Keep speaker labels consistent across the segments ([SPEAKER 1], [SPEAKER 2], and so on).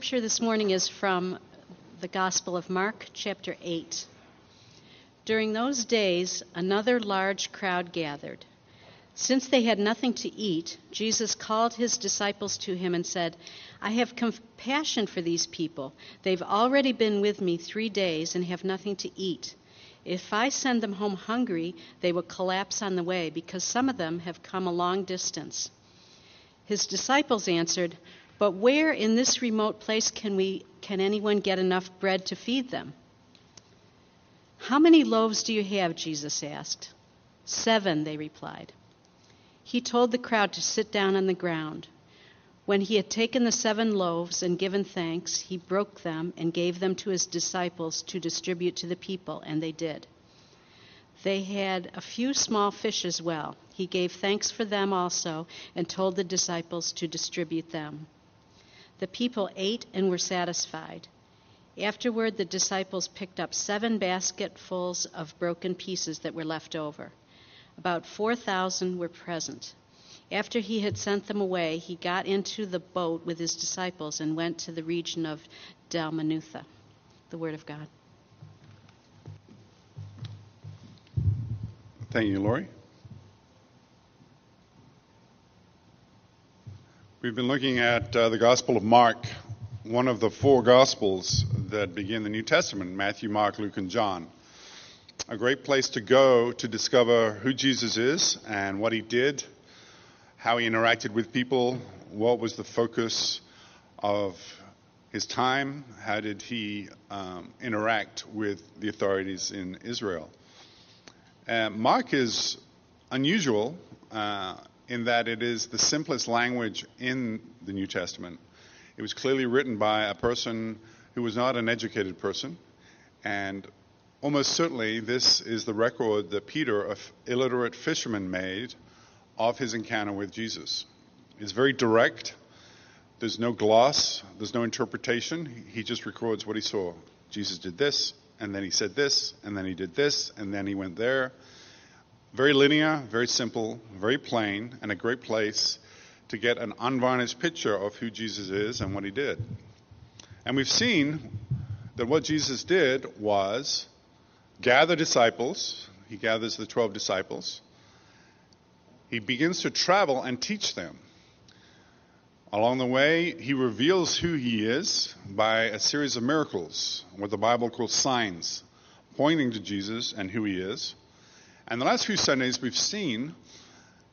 [SPEAKER 1] scripture this morning is from the Gospel of Mark, chapter 8. During those days, another large crowd gathered. Since they had nothing to eat, Jesus called his disciples to him and said, I have compassion for these people. They've already been with me three days and have nothing to eat. If I send them home hungry, they will collapse on the way because some of them have come a long distance. His disciples answered, But where in this remote place can we can anyone get enough bread to feed them? How many loaves do you have? Jesus asked. Seven, they replied. He told the crowd to sit down on the ground. When he had taken the seven loaves and given thanks, he broke them and gave them to his disciples to distribute to the people, and they did. They had a few small fish as well. He gave thanks for them also and told the disciples to distribute them. The people ate and were satisfied. Afterward, the disciples picked up seven basketfuls of broken pieces that were left over. About 4,000 were present. After he had sent them away, he got into the boat with his disciples and went to the region of Dalmanutha. The Word of God.
[SPEAKER 2] Thank you, Lori. We've been looking at uh, the Gospel of Mark, one of the four Gospels that begin the New Testament Matthew, Mark, Luke, and John. A great place to go to discover who Jesus is and what he did, how he interacted with people, what was the focus of his time, how did he um, interact with the authorities in Israel. Uh, Mark is unusual uh, in that it is the simplest language in the New Testament. It was clearly written by a person who was not an educated person, and almost certainly this is the record that Peter, an illiterate fisherman, made of his encounter with Jesus. It's very direct. There's no gloss, there's no interpretation. He just records what he saw. Jesus did this, and then he said this, and then he did this, and then he went there. Very linear, very simple, very plain, and a great place to get an unvarnished picture of who Jesus is and what he did. And we've seen that what Jesus did was gather disciples. He gathers the 12 disciples. He begins to travel and teach them. Along the way, he reveals who he is by a series of miracles, what the Bible calls signs, pointing to Jesus and who he is. And the last few Sundays, we've seen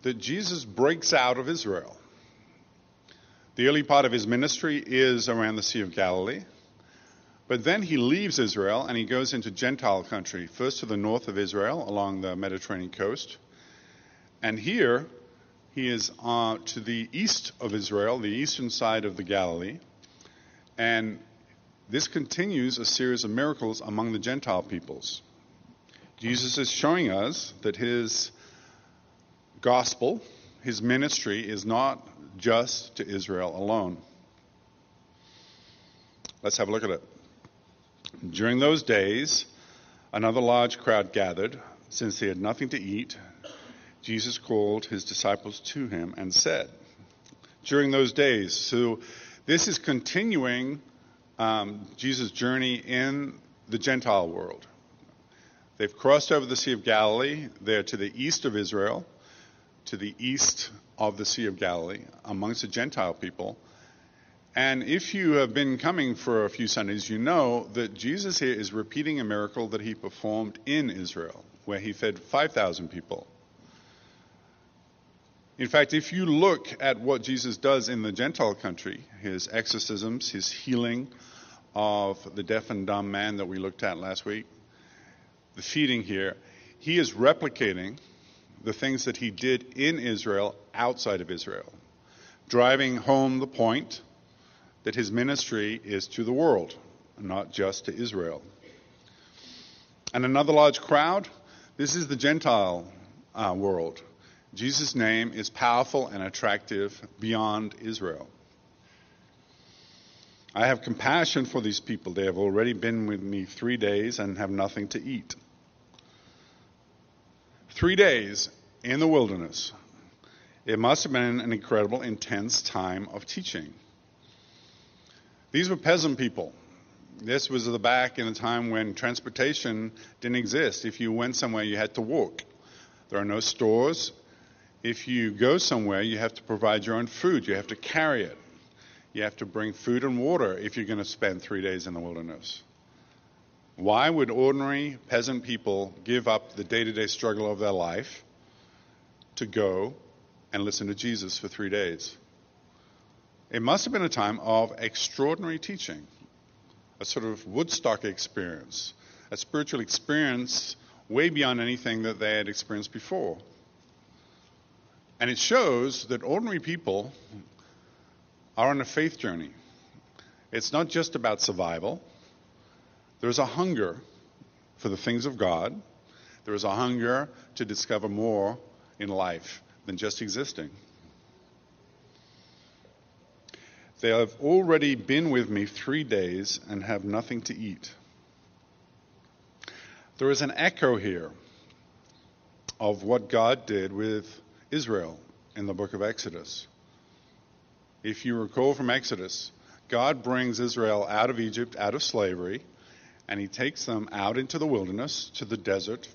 [SPEAKER 2] that Jesus breaks out of Israel. The early part of his ministry is around the Sea of Galilee. But then he leaves Israel and he goes into Gentile country, first to the north of Israel along the Mediterranean coast. And here, he is uh, to the east of Israel, the eastern side of the Galilee. And this continues a series of miracles among the Gentile peoples. Jesus is showing us that his gospel, his ministry, is not just to Israel alone. Let's have a look at it. During those days, another large crowd gathered. Since they had nothing to eat, Jesus called his disciples to him and said, during those days, so this is continuing um, Jesus' journey in the Gentile world. They've crossed over the Sea of Galilee. They're to the east of Israel, to the east of the Sea of Galilee, amongst the Gentile people. And if you have been coming for a few Sundays, you know that Jesus here is repeating a miracle that he performed in Israel, where he fed 5,000 people. In fact, if you look at what Jesus does in the Gentile country, his exorcisms, his healing of the deaf and dumb man that we looked at last week, the feeding here, he is replicating the things that he did in Israel outside of Israel, driving home the point that his ministry is to the world, not just to Israel. And another large crowd, this is the Gentile uh, world. Jesus' name is powerful and attractive beyond Israel. I have compassion for these people. They have already been with me three days and have nothing to eat. Three days in the wilderness. It must have been an incredible, intense time of teaching. These were peasant people. This was the back in a time when transportation didn't exist. If you went somewhere, you had to walk. There are no stores. If you go somewhere, you have to provide your own food. You have to carry it. You have to bring food and water if you're going to spend three days in the wilderness. Why would ordinary peasant people give up the day to day struggle of their life to go and listen to Jesus for three days? It must have been a time of extraordinary teaching, a sort of Woodstock experience, a spiritual experience way beyond anything that they had experienced before. And it shows that ordinary people are on a faith journey. It's not just about survival. There's a hunger for the things of God. There is a hunger to discover more in life than just existing. They have already been with me three days and have nothing to eat. There is an echo here of what God did with Israel in the book of Exodus. If you recall from Exodus, God brings Israel out of Egypt, out of slavery, and he takes them out into the wilderness, to the desert,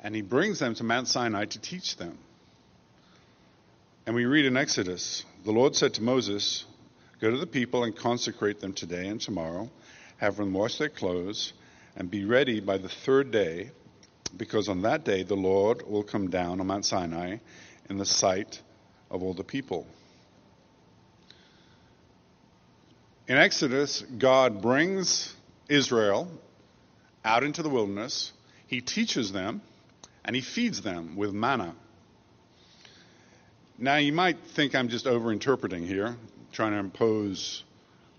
[SPEAKER 2] and he brings them to Mount Sinai to teach them. And we read in Exodus, the Lord said to Moses, Go to the people and consecrate them today and tomorrow, have them wash their clothes, and be ready by the third day, because on that day the Lord will come down on Mount Sinai in the sight of all the people. In Exodus, God brings Israel out into the wilderness, He teaches them, and He feeds them with manna. Now, you might think I'm just overinterpreting here, trying to impose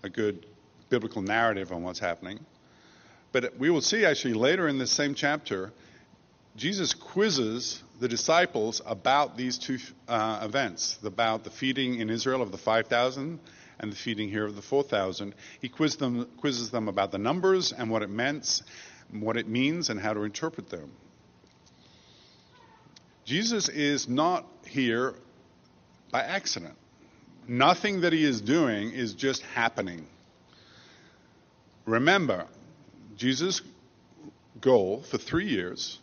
[SPEAKER 2] a good biblical narrative on what's happening. But we will see actually later in this same chapter, Jesus quizzes the disciples about these two uh, events about the feeding in Israel of the 5,000 and the feeding here of the 4,000. He them, quizzes them about the numbers and what it meant, what it means, and how to interpret them. Jesus is not here by accident. Nothing that he is doing is just happening. Remember, Jesus' goal for three years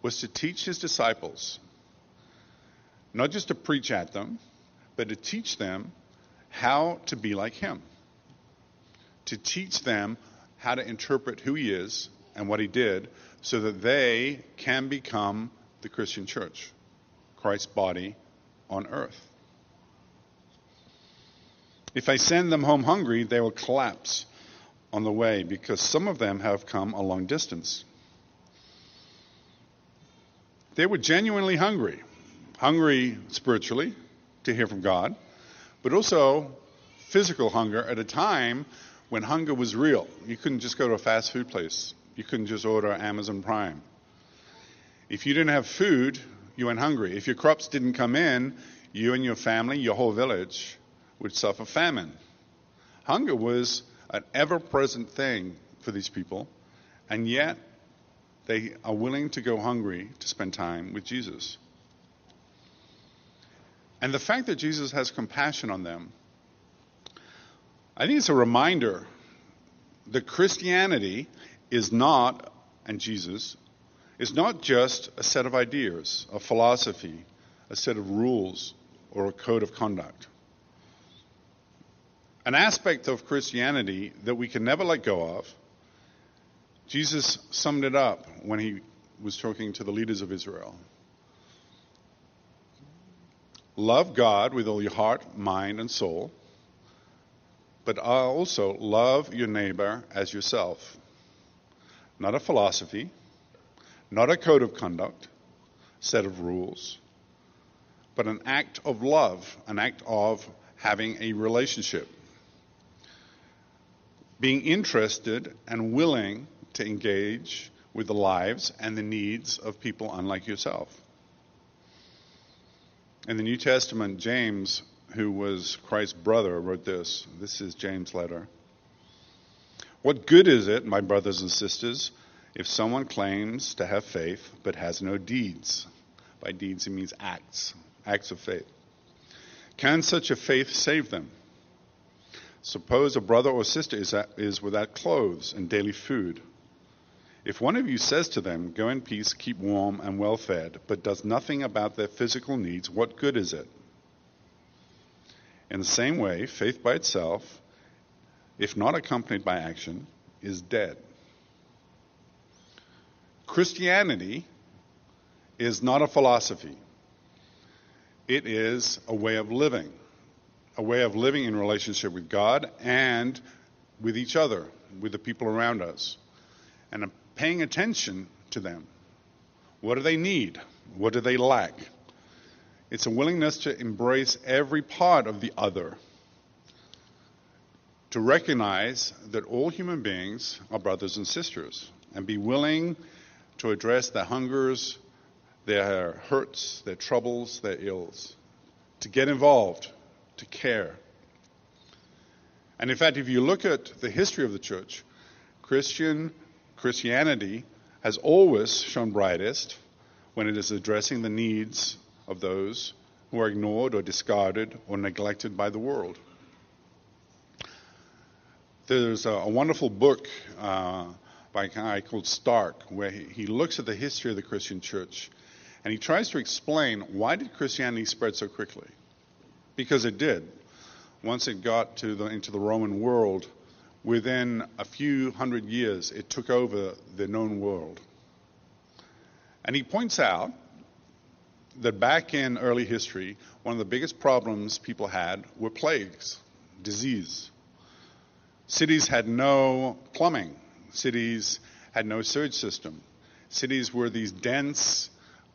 [SPEAKER 2] was to teach his disciples, not just to preach at them, but to teach them how to be like him, to teach them how to interpret who he is and what he did so that they can become the Christian church, Christ's body on earth. If I send them home hungry, they will collapse on the way because some of them have come a long distance. They were genuinely hungry, hungry spiritually to hear from God, but also physical hunger at a time when hunger was real. You couldn't just go to a fast food place, you couldn't just order Amazon Prime. If you didn't have food, you went hungry. If your crops didn't come in, you and your family, your whole village, would suffer famine. Hunger was an ever present thing for these people, and yet they are willing to go hungry to spend time with Jesus. And the fact that Jesus has compassion on them, I think it's a reminder that Christianity is not, and Jesus, is not just a set of ideas, a philosophy, a set of rules, or a code of conduct. An aspect of Christianity that we can never let go of Jesus summed it up when he was talking to the leaders of Israel. Love God with all your heart, mind, and soul, but also love your neighbor as yourself. Not a philosophy, not a code of conduct, set of rules, but an act of love, an act of having a relationship. Being interested and willing to engage with the lives and the needs of people unlike yourself. In the New Testament, James, who was Christ's brother, wrote this. This is James' letter. What good is it, my brothers and sisters, if someone claims to have faith but has no deeds? By deeds, he means acts, acts of faith. Can such a faith save them? Suppose a brother or sister is, is without clothes and daily food. If one of you says to them, Go in peace, keep warm and well fed, but does nothing about their physical needs, what good is it? In the same way, faith by itself, if not accompanied by action, is dead. Christianity is not a philosophy, it is a way of living, a way of living in relationship with God and with each other, with the people around us, and paying attention to them. What do they need? What do they lack? It's a willingness to embrace every part of the other, to recognize that all human beings are brothers and sisters, and be willing to address their hungers, their hurts, their troubles, their ills, to get involved, to care. And in fact, if you look at the history of the church, Christian Christianity has always shone brightest when it is addressing the needs of those who are ignored or discarded or neglected by the world. There's a, wonderful book uh, by a guy called Stark where he, he looks at the history of the Christian church and he tries to explain why did Christianity spread so quickly? Because it did. Once it got to the, into the Roman world, within a few hundred years, it took over the known world. And he points out that back in early history, one of the biggest problems people had were plagues, disease. Cities had no plumbing, cities had no sewage system. Cities were these dense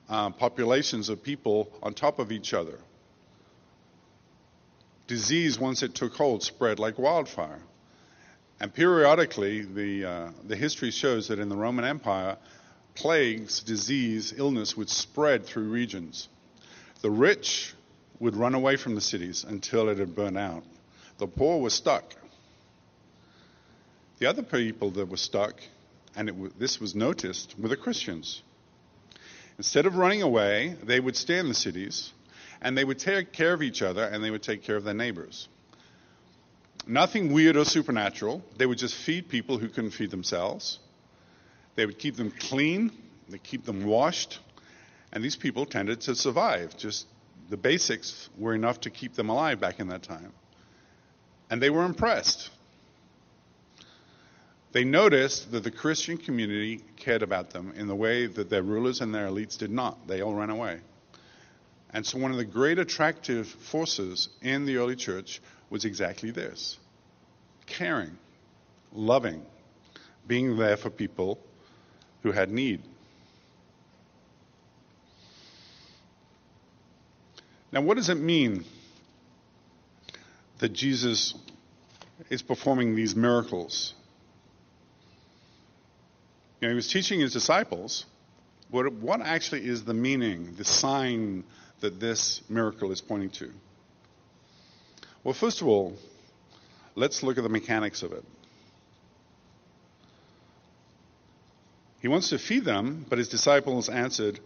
[SPEAKER 2] uh, populations of people on top of each other. Disease, once it took hold, spread like wildfire. And periodically, the, uh, the history shows that in the Roman Empire, plagues, disease, illness would spread through regions. The rich would run away from the cities until it had burned out. The poor were stuck. The other people that were stuck, and w- this was noticed, were the Christians. Instead of running away, they would stay in the cities, and they would take care of each other, and they would take care of their neighbors. Nothing weird or supernatural. They would just feed people who couldn't feed themselves. They would keep them clean, they keep them washed, and these people tended to survive. Just the basics were enough to keep them alive back in that time. And they were impressed. They noticed that the Christian community cared about them in the way that their rulers and their elites did not. They all ran away. And so, one of the great attractive forces in the early church was exactly this caring, loving, being there for people who had need. Now, what does it mean that Jesus is performing these miracles? You know, he was teaching his disciples. What, what actually is the meaning, the sign that this miracle is pointing to? Well, first of all, let's look at the mechanics of it. He wants to feed them, but his disciples answered,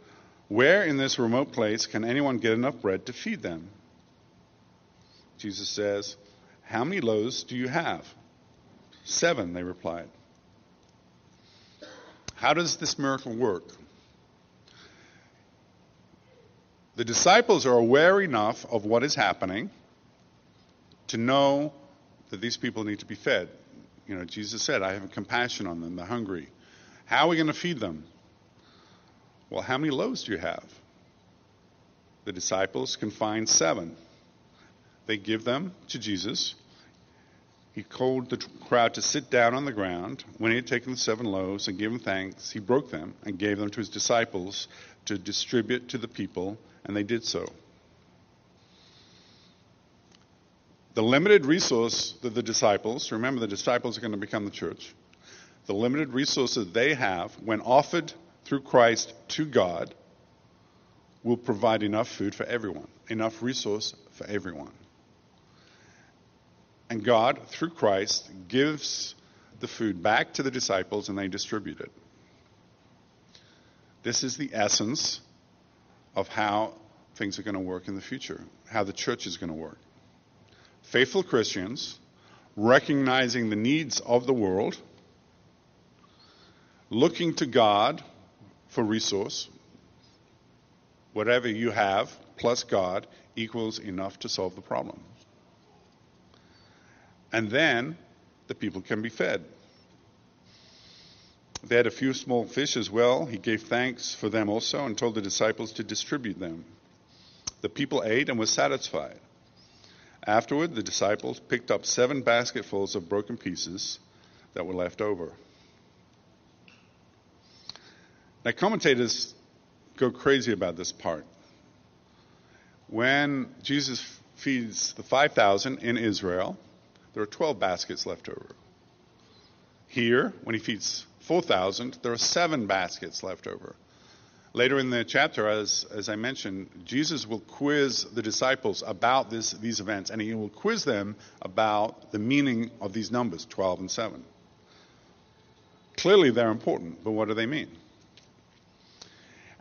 [SPEAKER 2] Where in this remote place can anyone get enough bread to feed them? Jesus says, How many loaves do you have? Seven, they replied. How does this miracle work? The disciples are aware enough of what is happening to know that these people need to be fed. You know, Jesus said, I have compassion on them, they're hungry. How are we going to feed them? Well, how many loaves do you have? The disciples can find seven. They give them to Jesus. He called the crowd to sit down on the ground. When he had taken the seven loaves and given thanks, he broke them and gave them to his disciples to distribute to the people, and they did so. The limited resource that the disciples, remember the disciples are going to become the church, the limited resources they have when offered through Christ to God will provide enough food for everyone, enough resource for everyone. And God, through Christ, gives the food back to the disciples and they distribute it. This is the essence of how things are going to work in the future, how the church is going to work. Faithful Christians recognizing the needs of the world, looking to God for resource. Whatever you have plus God equals enough to solve the problem. And then the people can be fed. They had a few small fish as well. He gave thanks for them also and told the disciples to distribute them. The people ate and were satisfied. Afterward, the disciples picked up seven basketfuls of broken pieces that were left over. Now, commentators go crazy about this part. When Jesus feeds the 5,000 in Israel, there are 12 baskets left over. Here, when he feeds 4,000, there are seven baskets left over. Later in the chapter, as, as I mentioned, Jesus will quiz the disciples about this, these events, and he will quiz them about the meaning of these numbers, 12 and 7. Clearly, they're important, but what do they mean?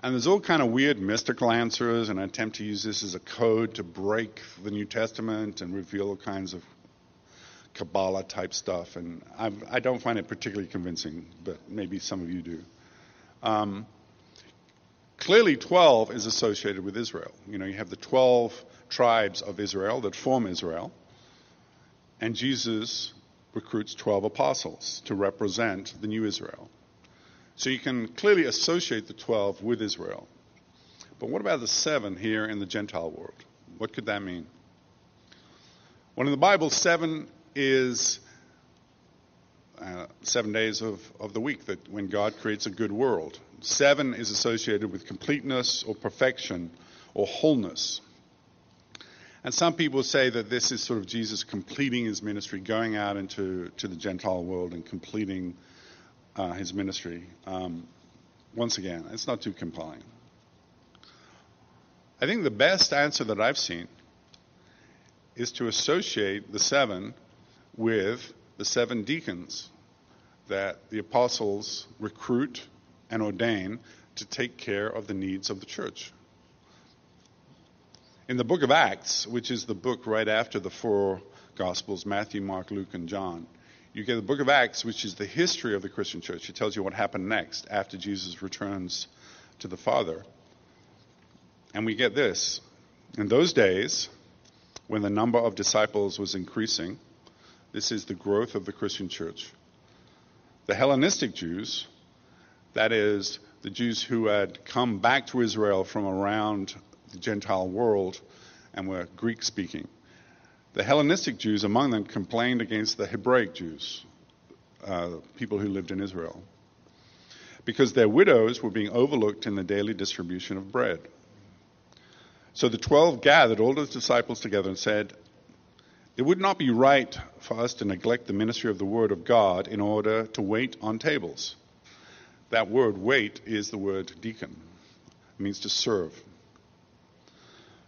[SPEAKER 2] And there's all kind of weird mystical answers, and I attempt to use this as a code to break the New Testament and reveal all kinds of Kabbalah type stuff. And I've, I do not find it particularly convincing, but maybe some of you do. Um, Clearly, 12 is associated with Israel. You know, you have the 12 tribes of Israel that form Israel, and Jesus recruits 12 apostles to represent the new Israel. So you can clearly associate the 12 with Israel. But what about the seven here in the Gentile world? What could that mean? Well, in the Bible, seven is uh, seven days of, of the week that when God creates a good world. Seven is associated with completeness or perfection or wholeness. And some people say that this is sort of Jesus completing his ministry, going out into to the Gentile world and completing uh, his ministry. Um, once again, it's not too compelling. I think the best answer that I've seen is to associate the seven with the seven deacons that the apostles recruit and ordain to take care of the needs of the church. In the book of Acts, which is the book right after the four Gospels Matthew, Mark, Luke, and John you get the book of Acts, which is the history of the Christian church. It tells you what happened next after Jesus returns to the Father. And we get this. In those days, when the number of disciples was increasing, this is the growth of the Christian church. The Hellenistic Jews that is, the Jews who had come back to Israel from around the Gentile world and were Greek speaking. The Hellenistic Jews among them complained against the Hebraic Jews, uh, people who lived in Israel, because their widows were being overlooked in the daily distribution of bread. So the twelve gathered all the disciples together and said, It would not be right for us to neglect the ministry of the word of God in order to wait on tables. That word wait is the word deacon. It means to serve.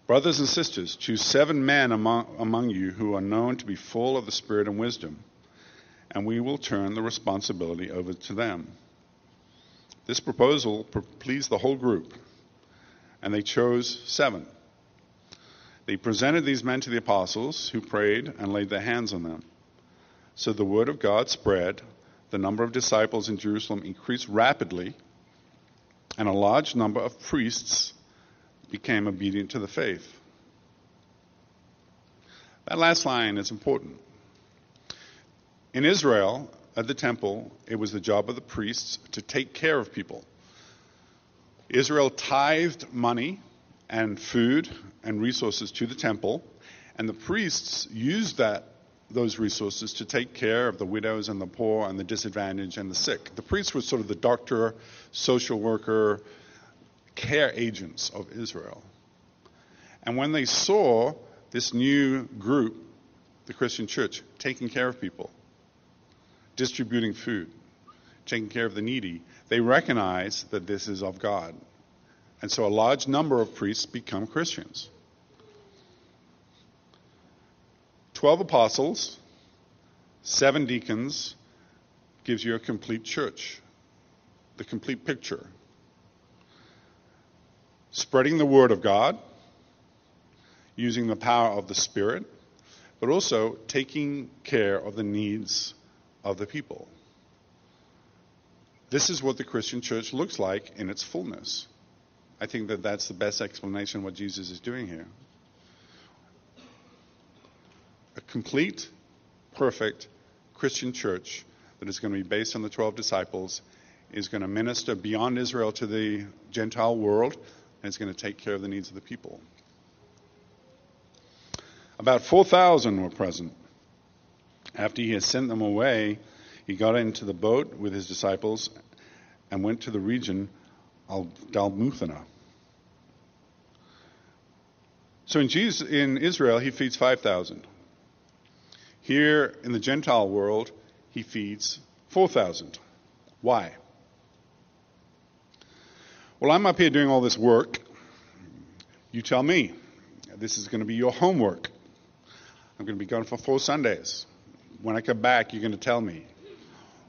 [SPEAKER 2] Brothers and sisters, choose seven men among, among you who are known to be full of the Spirit and wisdom, and we will turn the responsibility over to them. This proposal pleased the whole group, and they chose seven. They presented these men to the apostles, who prayed and laid their hands on them. So the word of God spread the number of disciples in Jerusalem increased rapidly, and a large number of priests became obedient to the faith. That last line is important. In Israel, at the temple, it was the job of the priests to take care of people. Israel tithed money and food and resources to the temple, and the priests used that those resources to take care of the widows and the poor and the disadvantaged and the sick. The priests were sort of the doctor, social worker, care agents of Israel. And when they saw this new group, the Christian church, taking care of people, distributing food, taking care of the needy, they recognize that this is of God. And so a large number of priests become Christians. 12 apostles, seven deacons gives you a complete church, the complete picture. Spreading the word of God, using the power of the Spirit, but also taking care of the needs of the people. This is what the Christian church looks like in its fullness. I think that that's the best explanation of what Jesus is doing here. A complete, perfect Christian church that is going to be based on the 12 disciples is going to minister beyond Israel to the Gentile world and is going to take care of the needs of the people. About 4,000 were present. After he had sent them away, he got into the boat with his disciples and went to the region of Dalmuthana. So in, Jesus, in Israel, he feeds 5,000. Here in the Gentile world, he feeds 4,000. Why? Well, I'm up here doing all this work. You tell me. This is going to be your homework. I'm going to be gone for four Sundays. When I come back, you're going to tell me.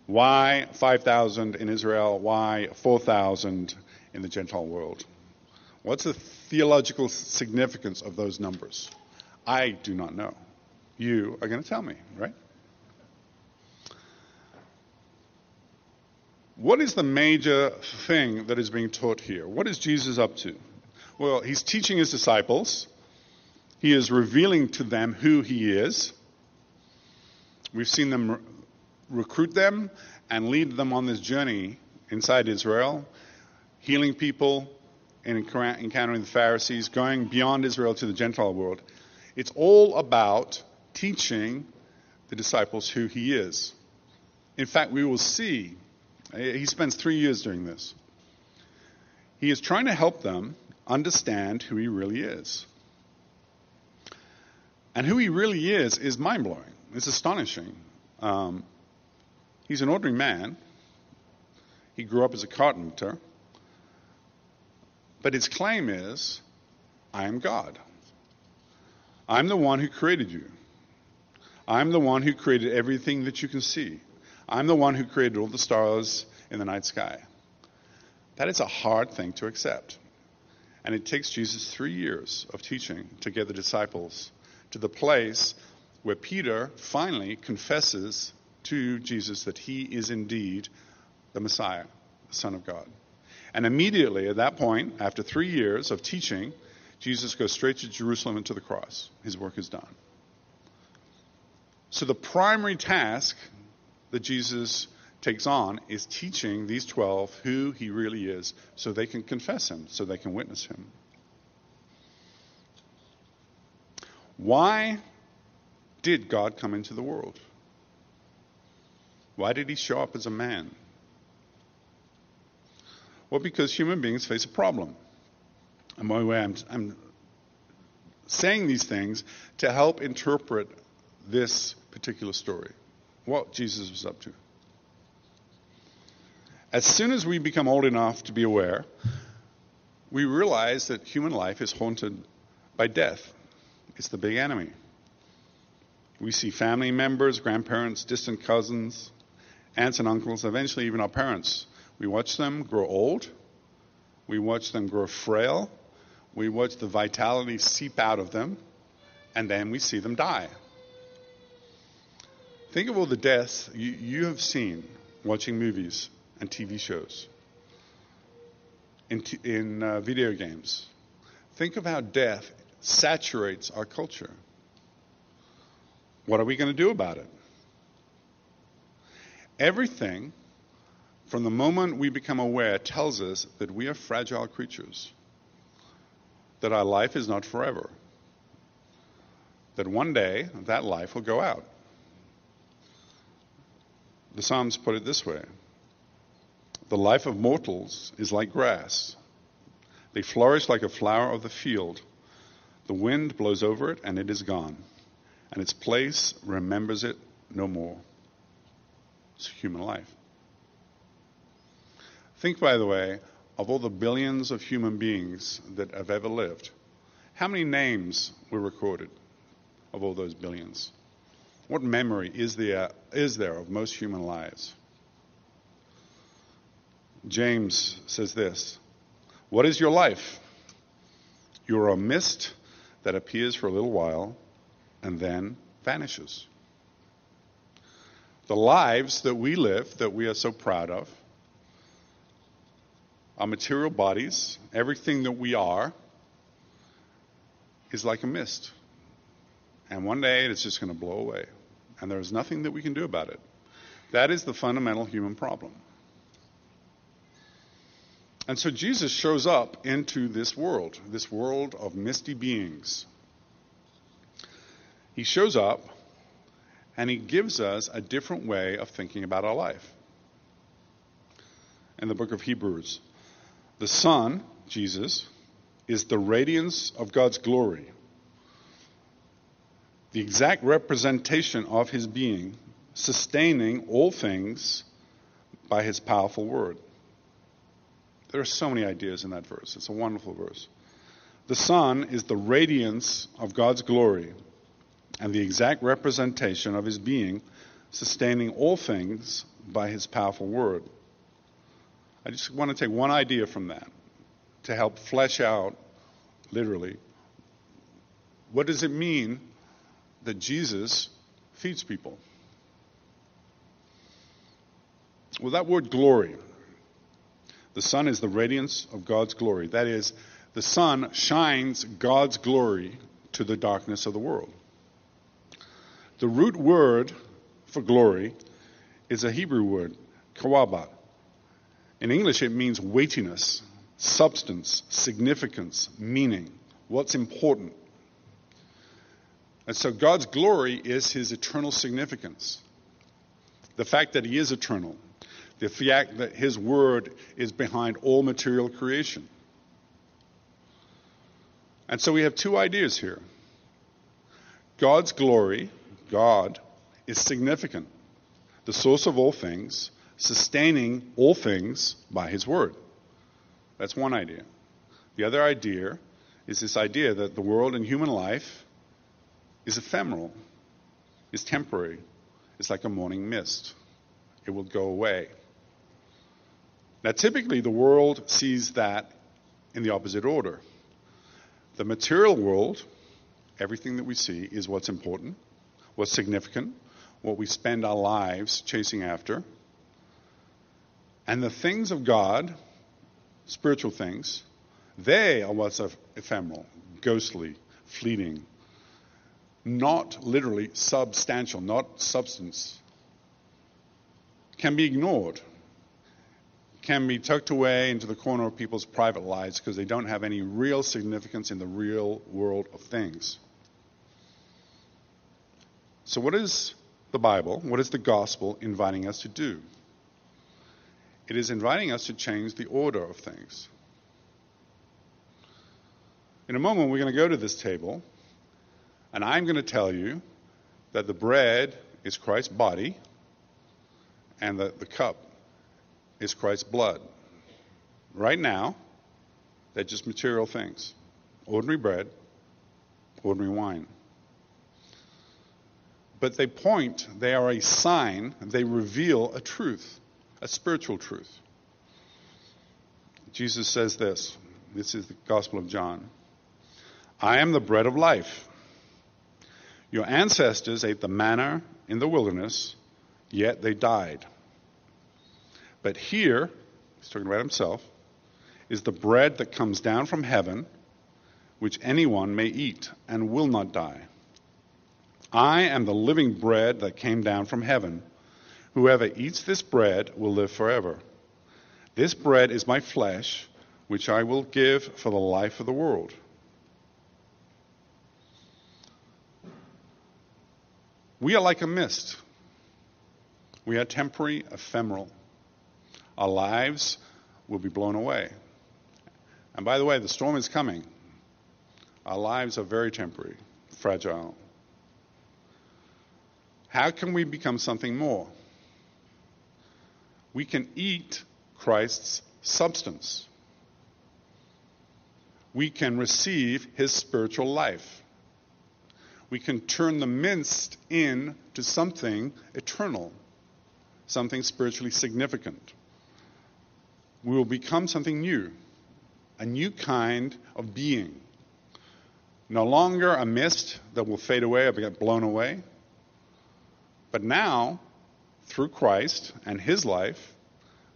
[SPEAKER 2] Why 5,000 in Israel? Why 4,000 in the Gentile world? What's the theological significance of those numbers? I do not know. You are going to tell me, right? What is the major thing that is being taught here? What is Jesus up to? Well, he's teaching his disciples. He is revealing to them who he is. We've seen them re- recruit them and lead them on this journey inside Israel, healing people and encountering the Pharisees, going beyond Israel to the Gentile world. It's all about teaching the disciples who he is. In fact, we will see he spends three years doing this. He is trying to help them understand who he really is. And who he really is is mind blowing. It's astonishing. Um, he's an ordinary man. He grew up as a carpenter. But his claim is I am God. I'm the one who created you. I'm the one who created everything that you can see. I'm the one who created all the stars in the night sky. That is a hard thing to accept. And it takes Jesus three years of teaching to get the disciples to the place where Peter finally confesses to Jesus that he is indeed the Messiah, the Son of God. And immediately at that point, after three years of teaching, Jesus goes straight to Jerusalem and to the cross. His work is done. So the primary task that Jesus takes on is teaching these 12 who he really is so they can confess him, so they can witness him. Why did God come into the world? Why did he show up as a man? Well, because human beings face a problem. And by the way, I'm, I'm saying these things to help interpret this particular story what Jesus was up to. As soon as we become old enough to be aware, we realize that human life is haunted by death. It's the big enemy. We see family members, grandparents, distant cousins, aunts and uncles, eventually even our parents. We watch them grow old. We watch them grow frail. We watch the vitality seep out of them. And then we see them die. Think of all the deaths you, you have seen watching movies and TV shows, in, t- in uh, video games. Think of how death saturates our culture. What are we going to do about it? Everything from the moment we become aware tells us that we are fragile creatures, that our life is not forever, that one day that life will go out. The Psalms put it this way The life of mortals is like grass, they flourish like a flower of the field. The wind blows over it, and it is gone, and its place remembers it no more. It's human life. Think, by the way, of all the billions of human beings that have ever lived. How many names were recorded of all those billions? What memory is there, uh, is there of most human lives? James says this What is your life? You are a mist that appears for a little while and then vanishes. The lives that we live, that we are so proud of, our material bodies, everything that we are, is like a mist. And one day it's just going to blow away. And there is nothing that we can do about it. That is the fundamental human problem. And so Jesus shows up into this world, this world of misty beings. He shows up and he gives us a different way of thinking about our life. In the book of Hebrews, the Son, Jesus, is the radiance of God's glory, the exact representation of his being, sustaining all things by his powerful word. There are so many ideas in that verse. It's a wonderful verse. The Son is the radiance of God's glory and the exact representation of his being, sustaining all things by his powerful word. I just want to take one idea from that to help flesh out, literally, what does it mean that Jesus feeds people? Well, that word glory, the Son is the radiance of God's glory. That is, the Son shines God's glory to the darkness of the world. The root word for glory is a Hebrew word, kawabat. In English, it means weightiness, substance, significance, meaning, what's important. And so God's glory is his eternal significance. The fact that he is eternal, the fact that his word is behind all material creation. And so we have two ideas here God's glory, God, is significant, the source of all things, sustaining all things by his word. That's one idea. The other idea is this idea that the world and human life is ephemeral, is temporary. It's like a morning mist. It will go away. Now, typically, the world sees that in the opposite order. The material world, everything that we see, is what's important, what's significant, what we spend our lives chasing after. And the things of God, spiritual things, they are what's ephemeral, ghostly, fleeting, not literally substantial, not substance, can be ignored, can be tucked away into the corner of people's private lives because they don't have any real significance in the real world of things. So, what is the Bible, what is the gospel inviting us to do? It is inviting us to change the order of things. In a moment, we're going to go to this table, and I'm going to tell you that the bread is Christ's body and that the cup is Christ's blood. Right now, they're just material things ordinary bread, ordinary wine. But they point, they are a sign, they reveal a truth, a spiritual truth. Jesus says this this is the Gospel of John I am the bread of life. Your ancestors ate the manna in the wilderness, yet they died. But here, he's talking about himself, is the bread that comes down from heaven, which anyone may eat and will not die. I am the living bread that came down from heaven. Whoever eats this bread will live forever. This bread is my flesh, which I will give for the life of the world. We are like a mist. We are temporary, ephemeral. Our lives will be blown away. And by the way, the storm is coming. Our lives are very temporary, fragile. How can we become something more? We can eat Christ's substance. We can receive his spiritual life we can turn the mist into something eternal, something spiritually significant. We will become something new, a new kind of being. No longer a mist that will fade away or get blown away, But now, through Christ and his life,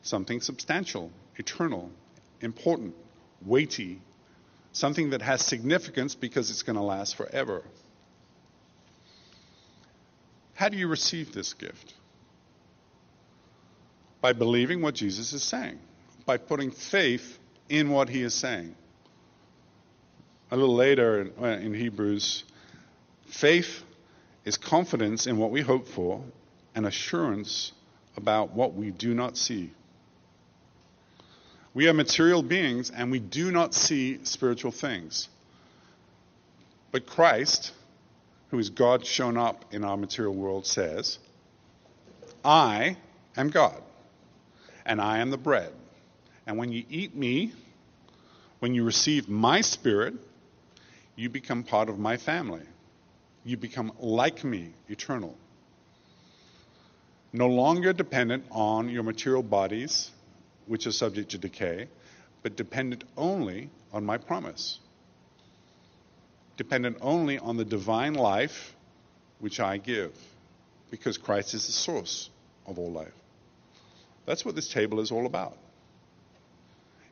[SPEAKER 2] something substantial, eternal, important, weighty, something that has significance because it's going to last forever. How do you receive this gift? By believing what Jesus is saying, by putting faith in what he is saying. A little later in, uh, in Hebrews, faith is confidence in what we hope for and assurance about what we do not see. We are material beings and we do not see spiritual things. But Christ, who is God shown up in our material world, says, I am God, and I am the bread. And when you eat me, when you receive my spirit, you become part of my family. You become like me, eternal. No longer dependent on your material bodies which are subject to decay, but dependent only on my promise. Dependent only on the divine life which I give, because Christ is the source of all life. That's what this table is all about.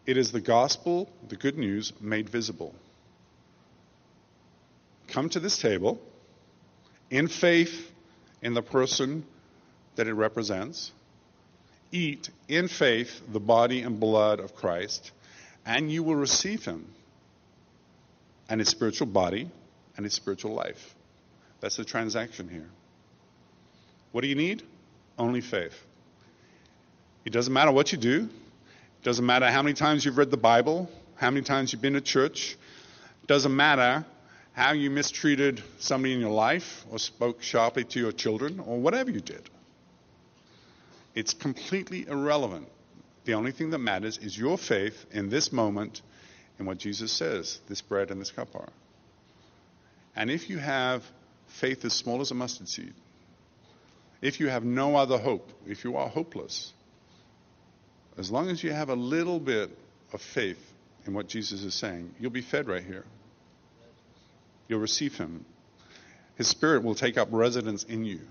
[SPEAKER 2] It is the gospel, the good news, made visible. Come to this table in faith in the person that it represents eat in faith the body and blood of Christ, and you will receive him and his spiritual body and his spiritual life. That's the transaction here. What do you need? Only faith. It doesn't matter what you do. It doesn't matter how many times you've read the Bible, how many times you've been to church. It doesn't matter how you mistreated somebody in your life or spoke sharply to your children or whatever you did. It's completely irrelevant. The only thing that matters is your faith in this moment in what Jesus says this bread and this cup are. And if you have faith as small as a mustard seed, if you have no other hope, if you are hopeless, as long as you have a little bit of faith in what Jesus is saying, you'll be fed right here. You'll receive Him. His Spirit will take up residence in you.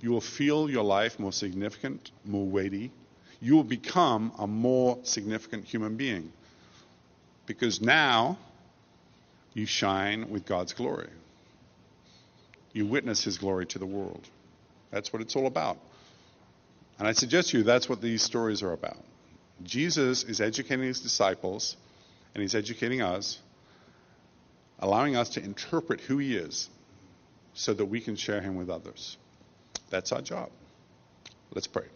[SPEAKER 2] You will feel your life more significant, more weighty. You will become a more significant human being. Because now you shine with God's glory. You witness His glory to the world. That's what it's all about. And I suggest to you that's what these stories are about. Jesus is educating his disciples, and he's educating us, allowing us to interpret who he is so that we can share him with others. That's our job. Let's pray.